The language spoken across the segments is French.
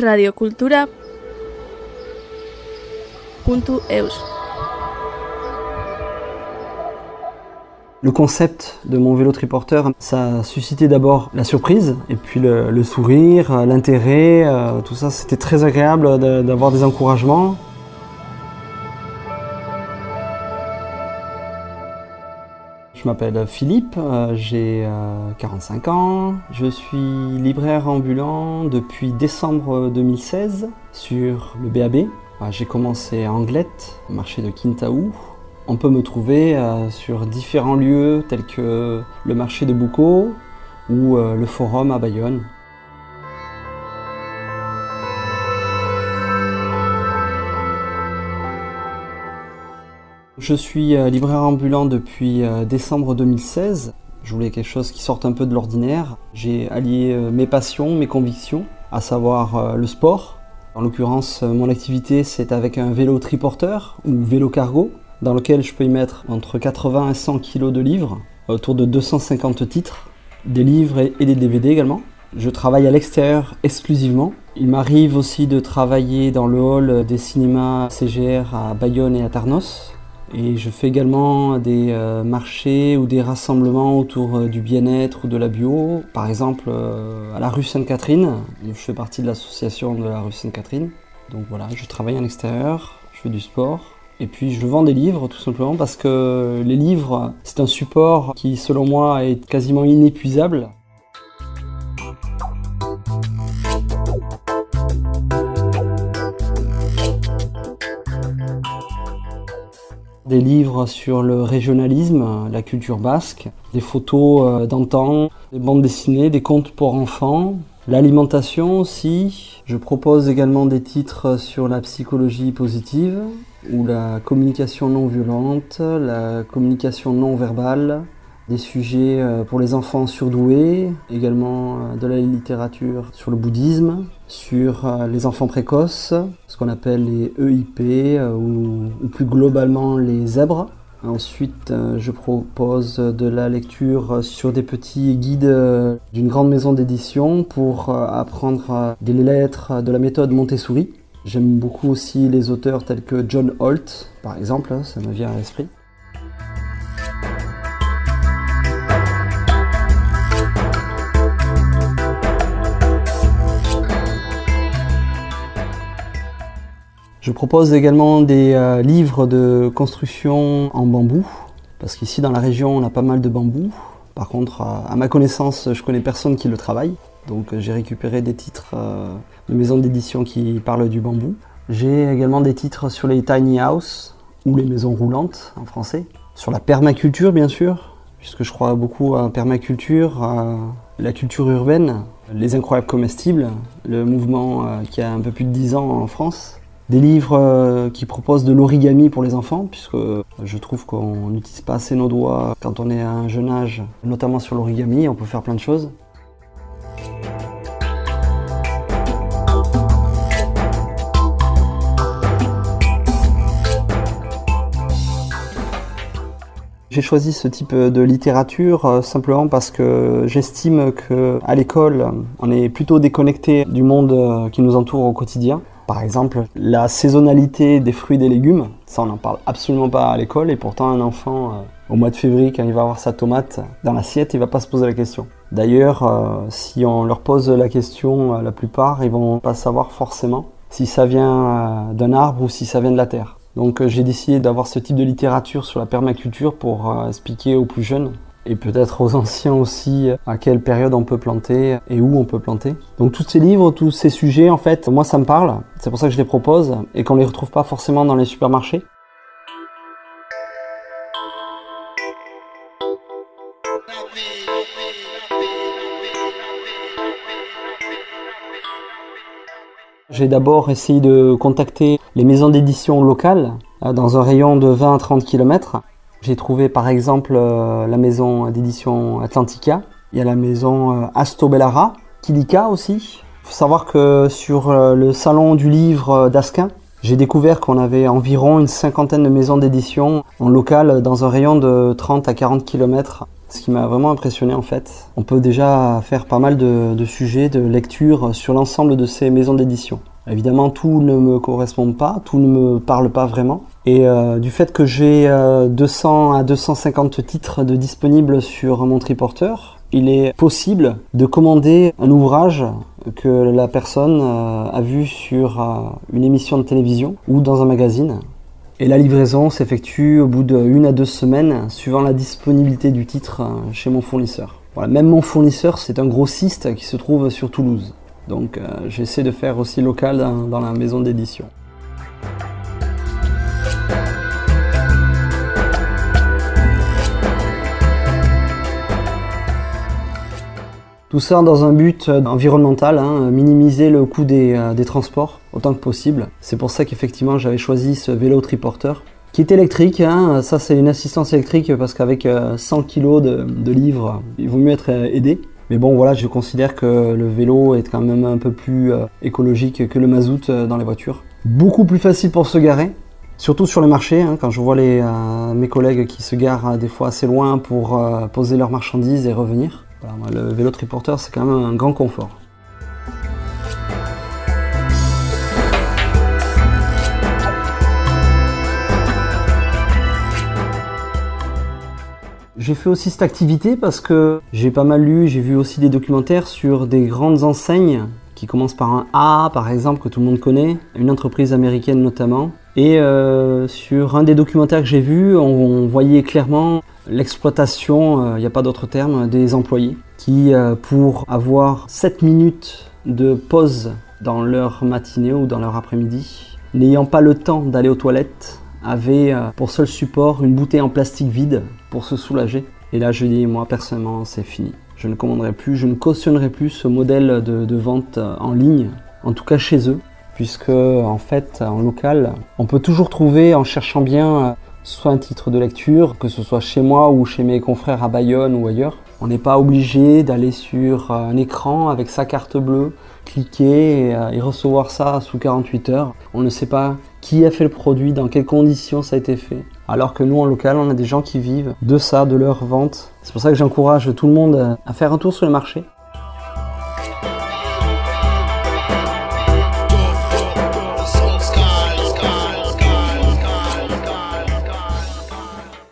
radiocultura.eus Le concept de mon vélo triporteur, ça a suscité d'abord la surprise, et puis le, sourire, l'intérêt, euh, tout ça, c'était très agréable d'avoir des encouragements. Je m'appelle Philippe, euh, j'ai 45 euh, ans, je suis libraire ambulant depuis décembre 2016 sur le BAB. J'ai commencé à Anglette, marché de Kintaou, on peut me trouver euh, sur différents lieux tels que le marché de Boucau ou euh, le forum à Bayonne. Je suis euh, libraire ambulant depuis décembre 2016. Je voulais quelque chose qui sorte un peu de l'ordinaire. J'ai allié mes passions, mes convictions, à savoir le sport. En l'occurrence, mon activité c'est avec un vélo triporteur ou vélo cargo dans lequel je peux y mettre entre 80 et 100 kg de livres, autour de 250 titres, des livres et des DVD également. Je travaille à l'extérieur exclusivement. Il m'arrive aussi de travailler dans le hall des cinémas CGR à Bayonne et à Tarnos. Et je fais également des euh, marchés ou des rassemblements autour euh, du bien-être ou de la bio. Par exemple, euh, à la rue Sainte-Catherine. Je fais partie de l'association de la rue Sainte-Catherine. Donc voilà, je travaille à l'extérieur, je fais du sport. Et puis je vends des livres tout simplement parce que les livres, c'est un support qui selon moi est quasiment inépuisable. Des livres sur le régionalisme, la culture basque, des photos euh, d'antan, des bandes dessinées, des contes pour enfants, l'alimentation aussi. Je propose également des titres sur la psychologie positive, ou la communication non violente, la communication non verbale, des sujets euh, pour les enfants surdoués, également euh, de la littérature sur le bouddhisme, sur euh, les enfants précoces, ce qu'on appelle les EIP ou, plus globalement les zèbres. Ensuite, je propose de la lecture sur des petits guides d'une grande maison d'édition pour apprendre des lettres de la méthode Montessori. J'aime beaucoup aussi les auteurs tels que John Holt, par exemple, hein, ça me vient à l'esprit. Je propose également des euh, livres de construction en bambou, parce qu'ici dans la région on a pas mal de bambou. Par contre, à ma connaissance, je connais personne qui le travaille. Donc j'ai récupéré des titres euh, de maisons d'édition qui parlent du bambou. J'ai également des titres sur les tiny house ou les maisons roulantes en français. Sur la permaculture bien sûr, puisque je crois beaucoup à la permaculture, à la culture urbaine, les incroyables comestibles, le mouvement euh, qui a un peu plus de 10 ans en France. Des livres qui proposent de l'origami pour les enfants, puisque je trouve qu'on n'utilise pas assez nos doigts quand on est à un jeune âge, notamment sur l'origami, on peut faire plein de choses. J'ai choisi ce type de littérature euh, simplement parce que j'estime qu'à l'école, on est plutôt déconnecté du monde euh, qui nous entoure au quotidien. Par exemple, la saisonnalité des fruits et des légumes, ça on n'en parle absolument pas à l'école et pourtant un enfant euh, au mois de février quand il va avoir sa tomate dans l'assiette, il va pas se poser la question. D'ailleurs, si on leur pose la question, la plupart ils vont pas savoir forcément si ça vient d'un arbre ou si ça vient de la terre. Donc euh, j'ai décidé d'avoir ce type de littérature sur la permaculture pour euh, expliquer aux plus jeunes et peut-être aux anciens aussi à quelle période on peut planter et où on peut planter. Donc tous ces livres, tous ces sujets, en fait, moi ça me parle, c'est pour ça que je les propose et qu'on ne les retrouve pas forcément dans les supermarchés. J'ai d'abord essayé de contacter les maisons d'édition locales euh, dans un rayon de 20 à 30 km. J'ai trouvé par exemple euh, la maison d'édition Atlantica, il y a la maison euh, Asto Bellara, Kilika aussi. Il faut savoir que sur le salon du livre d'Asquin, j'ai découvert qu'on avait environ une cinquantaine de maisons d'édition en local dans un rayon de 30 à 40 km. Ce qui m'a vraiment impressionné en fait. On peut déjà faire pas mal de, sujets, de lecture sur l'ensemble de ces maisons d'édition. Évidemment, tout ne me correspond pas, tout ne me parle pas vraiment. Et euh, du fait que j'ai 200 à 250 titres de disponibles sur mon triporteur, il est possible de commander un ouvrage que la personne euh, a vu sur euh, une émission de télévision ou dans un magazine. Et la livraison s'effectue au bout d'une à deux semaines, suivant la disponibilité du titre euh, chez mon fournisseur. Même mon fournisseur, c'est un grossiste qui se trouve sur Toulouse. Donc j'essaie de faire aussi local dans la maison d'édition. Tout ça dans un but euh, environnemental, hein, minimiser le coût euh, des, transports autant que possible. C'est pour ça qu'effectivement j'avais choisi ce vélo triporteur qui est électrique. Hein. Ça c'est une assistance électrique parce qu'avec 100 euh, kg de, livres, il vaut mieux être aidé. Mais bon voilà, je considère que le vélo est quand même un peu plus écologique que le mazout dans les voitures. Beaucoup plus facile pour se garer, surtout sur le marché, hein, quand je vois les, mes collègues qui se garent des fois assez loin pour poser leurs marchandises et revenir le vélo triporteur, c'est quand même un grand confort. J'ai fait aussi cette activité parce que j'ai pas mal lu, j'ai vu aussi des documentaires sur des grandes enseignes qui commencent par un A, par exemple, que tout le monde connaît, une entreprise américaine notamment. Et euh, sur un des documentaires que j'ai vu, on voyait clairement l'exploitation, il euh, n'y a pas d'autre terme, des employés qui, euh, pour avoir 7 minutes de pause dans leur matinée ou dans leur après-midi, n'ayant pas le temps d'aller aux toilettes, avaient pour seul support une bouteille en plastique vide pour se soulager. Et là, je dis, moi personnellement, c'est fini. Je ne commanderai plus, je ne cautionnerai plus ce modèle de vente en ligne, en tout cas chez eux, puisque en fait, en local, on peut toujours trouver, en cherchant bien, soit un titre de lecture, que ce soit chez moi ou chez mes confrères à Bayonne ou ailleurs. On n'est pas obligé d'aller sur un écran avec sa carte bleue, cliquer et, euh, recevoir ça sous 48 heures. On ne sait pas qui a fait le produit, dans quelles conditions ça a été fait. Alors que nous, en local, on a des gens qui vivent de ça, de leur vente. C'est pour ça que j'encourage tout le monde à faire un tour sur le marché.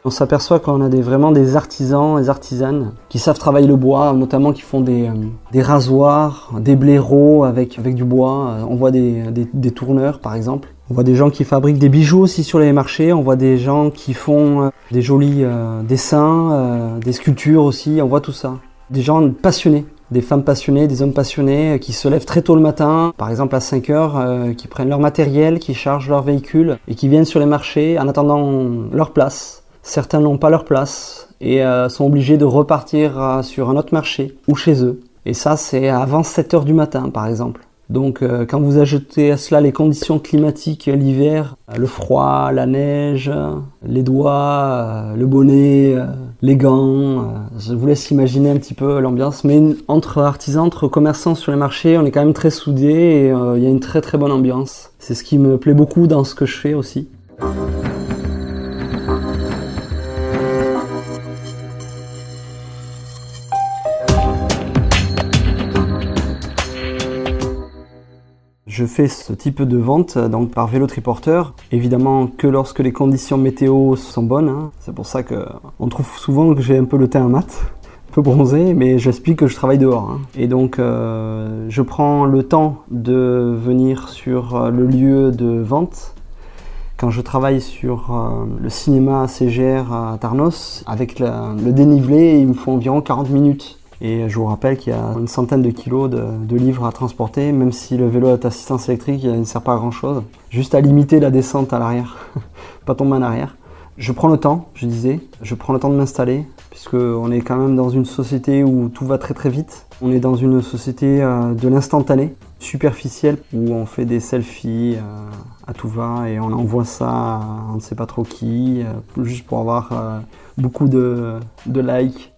On s'aperçoit qu'on a vraiment des artisans, des artisanes qui savent travailler le bois, notamment qui font des, euh, rasoirs, des blaireaux avec, avec du bois. Euh, on voit des, tourneurs par exemple. On voit des gens qui fabriquent des bijoux aussi sur les marchés. On voit des gens qui font euh, des jolis dessins, des sculptures aussi. On voit tout ça. Des gens passionnés des femmes passionnées, des hommes passionnés qui se lèvent très tôt le matin, par exemple à 5 heures, qui prennent leur matériel, qui chargent leur véhicule et qui viennent sur les marchés en attendant leur place Certains n'ont pas leur place et euh, sont obligés de repartir euh, sur un autre marché ou chez eux. Et ça, c'est avant 7 heures du matin, par exemple. Donc, euh, quand vous ajoutez à cela les conditions climatiques l'hiver, le froid, la neige, les doigts, le bonnet, les gants, je vous laisse imaginer un petit peu l'ambiance. Mais entre artisans, entre commerçants sur les marchés, on est quand même très soudés et il y a une très très bonne ambiance. C'est ce qui me plaît beaucoup dans ce que je fais aussi. Je fais ce type de vente donc par vélo triporteur, évidemment que lorsque les conditions météo sont bonnes. Hein. C'est pour ça qu'on trouve souvent que j'ai un peu le teint mat, un peu bronzé, mais j'explique que je travaille dehors. Hein. Et donc euh, je prends le temps de venir sur le lieu de vente. Quand je travaille sur euh, le cinéma CGR à Tarnos, avec le dénivelé, il me faut environ 40 minutes et je vous rappelle qu'il y a une centaine de kilos de, livres à transporter, même si le vélo à assistance électrique il ne sert pas à grand chose, juste à limiter la descente à l'arrière, pas tomber en arrière. Je prends le temps, je disais, je prends le temps de m'installer, puisqu'on est quand même dans une société où tout va très très vite. On est dans une société euh, de l'instantané, superficielle, où on fait des selfies euh, à tout va et on envoie ça à on ne sait pas trop qui, euh, juste pour avoir beaucoup de, de likes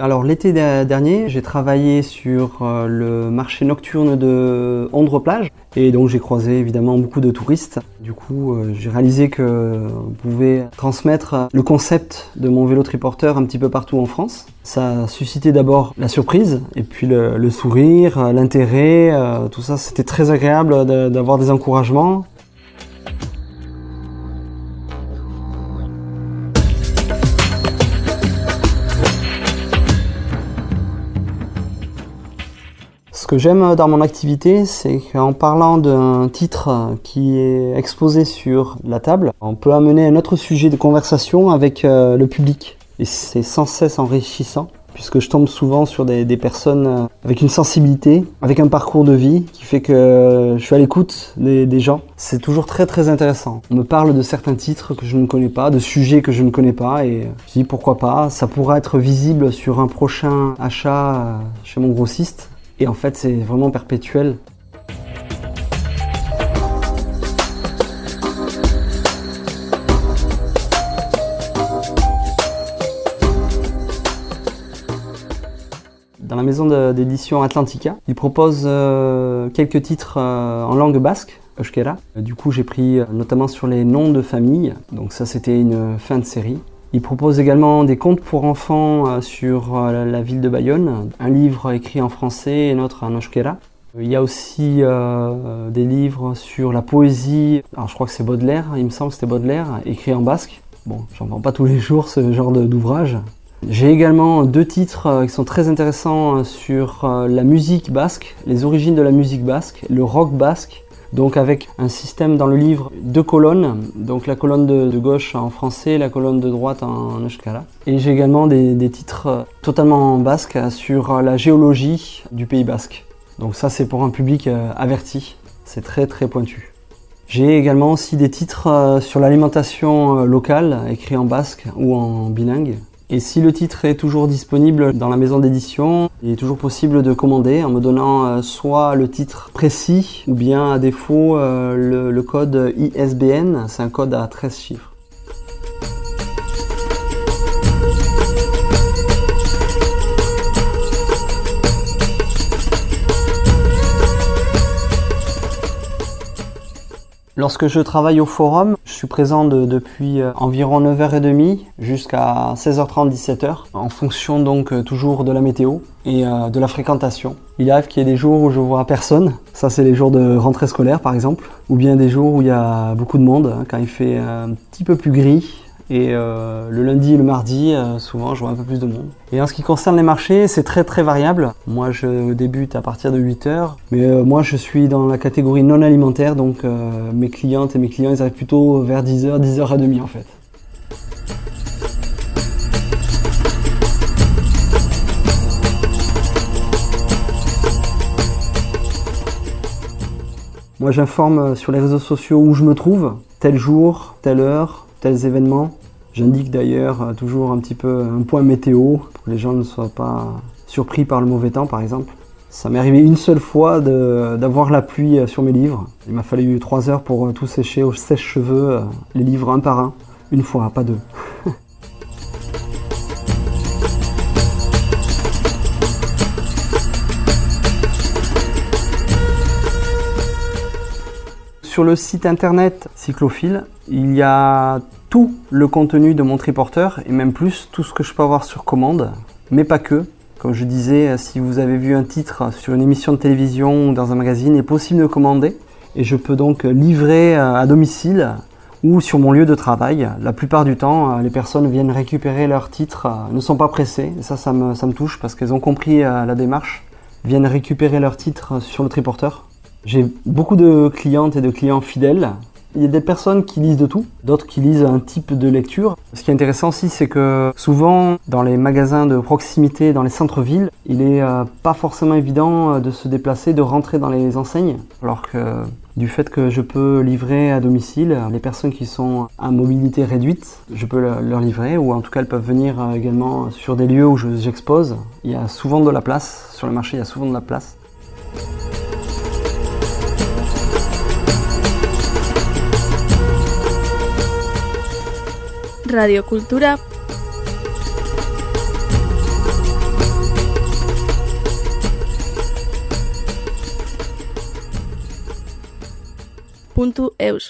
Alors l'été dernier, j'ai travaillé sur euh, le marché nocturne de Ondre-Plage et donc j'ai croisé évidemment beaucoup de touristes. Du coup, euh, j'ai réalisé que vous pouvez transmettre le concept de mon vélo triporteur un petit peu partout en France. Ça a suscité d'abord la surprise et puis le, sourire, l'intérêt, euh, tout ça. C'était très agréable d'avoir des encouragements. Que j'aime dans mon activité, c'est qu'en parlant d'un titre qui est exposé sur la table, on peut amener un autre sujet de conversation avec euh, le public. Et c'est sans cesse enrichissant, puisque je tombe souvent sur des, personnes euh, avec une sensibilité, avec un parcours de vie qui fait que je suis à l'écoute des, gens. C'est toujours très très intéressant. On me parle de certains titres que je ne connais pas, de sujets que je ne connais pas, et je dis pourquoi pas, ça pourra être visible sur un prochain achat euh, chez mon grossiste. Et en fait, c'est vraiment perpétuel. Dans la maison d'édition Atlantica, ils proposent euh, quelques titres euh, en langue basque, Euskera. Du coup, j'ai pris euh, notamment sur les noms de famille. Donc ça, c'était une fin de série. Il propose également des contes pour enfants euh, sur euh, la ville de Bayonne, un livre écrit en français et un autre en euskera. Il y a aussi euh, des livres sur la poésie, alors je crois que c'est Baudelaire, il me semble que c'était Baudelaire, écrit en basque. Bon, j'en vends pas tous les jours ce genre d'ouvrage. J'ai également deux titres qui sont très intéressants sur la musique basque, les origines de la musique basque, le rock basque donc avec un système dans le livre deux colonnes, donc la colonne de, gauche en français, la colonne de droite en euskara. Et j'ai également des, titres euh, totalement basques sur la géologie du Pays basque. Donc ça c'est pour un public euh, averti, c'est très très pointu. J'ai également aussi des titres euh, sur l'alimentation locale, écrits en basque ou en bilingue. Et si le titre est toujours disponible dans la maison d'édition, il est toujours possible de commander en me donnant euh, soit le titre précis ou bien à défaut euh, le, code ISBN, c'est un code à 13 chiffres. Lorsque je travaille au forum, suis présent depuis euh, environ 9h30 jusqu'à 16h30, 17h, en fonction donc euh, toujours de la météo et euh, de la fréquentation. Il arrive qu'il y ait des jours où je vois personne, ça c'est les jours de rentrée scolaire par exemple, ou bien des jours où il y a beaucoup de monde, hein, quand il fait un petit peu plus gris, et euh, le lundi et le mardi, euh, souvent, je vois un peu plus de monde. Et en ce qui concerne les marchés, c'est très très variable. Moi, je débute à partir de 8 heures. Mais euh, moi, je suis dans la catégorie non alimentaire. Donc, mes clientes et mes clients, ils arrivent plutôt vers 10h, 10h30 en fait. Moi, j'informe sur les réseaux sociaux où je me trouve, tel jour, telle heure, tels événements. J'indique d'ailleurs euh, toujours un petit peu un point météo pour que les gens ne soient pas surpris par le mauvais temps par exemple. Ça m'est arrivé une seule fois d'avoir la pluie euh, sur mes livres. Il m'a fallu trois heures pour euh, tout sécher au sèche-cheveux, les livres un par un. Une fois, pas deux. Sur le site internet Cyclophile, il y a tout le contenu de mon triporteur et même plus tout ce que je peux avoir sur commande, mais pas que. Comme je disais, si vous avez vu un titre sur une émission de télévision ou dans un magazine, il est possible de commander et je peux donc livrer à domicile ou sur mon lieu de travail. La plupart du temps, les personnes viennent récupérer leurs titres, ne sont pas pressées, et ça, ça me, ça me touche parce qu'elles ont compris euh, la démarche, viennent récupérer leurs titres sur le triporteur. J'ai beaucoup de clientes et de clients fidèles il y a des personnes qui lisent de tout, d'autres qui lisent un type de lecture. Ce qui est intéressant aussi, c'est que souvent, dans les magasins de proximité, dans les centres-villes, il n'est euh, pas forcément évident euh, de se déplacer, de rentrer dans les enseignes. Alors que du fait que je peux livrer à domicile, les personnes qui sont à mobilité réduite, je peux leur livrer, ou en tout cas elles peuvent venir euh, également sur des lieux où j'expose. Il y a souvent de la place, sur le marché il y a souvent de la place. Radio Cultura. Punto eus.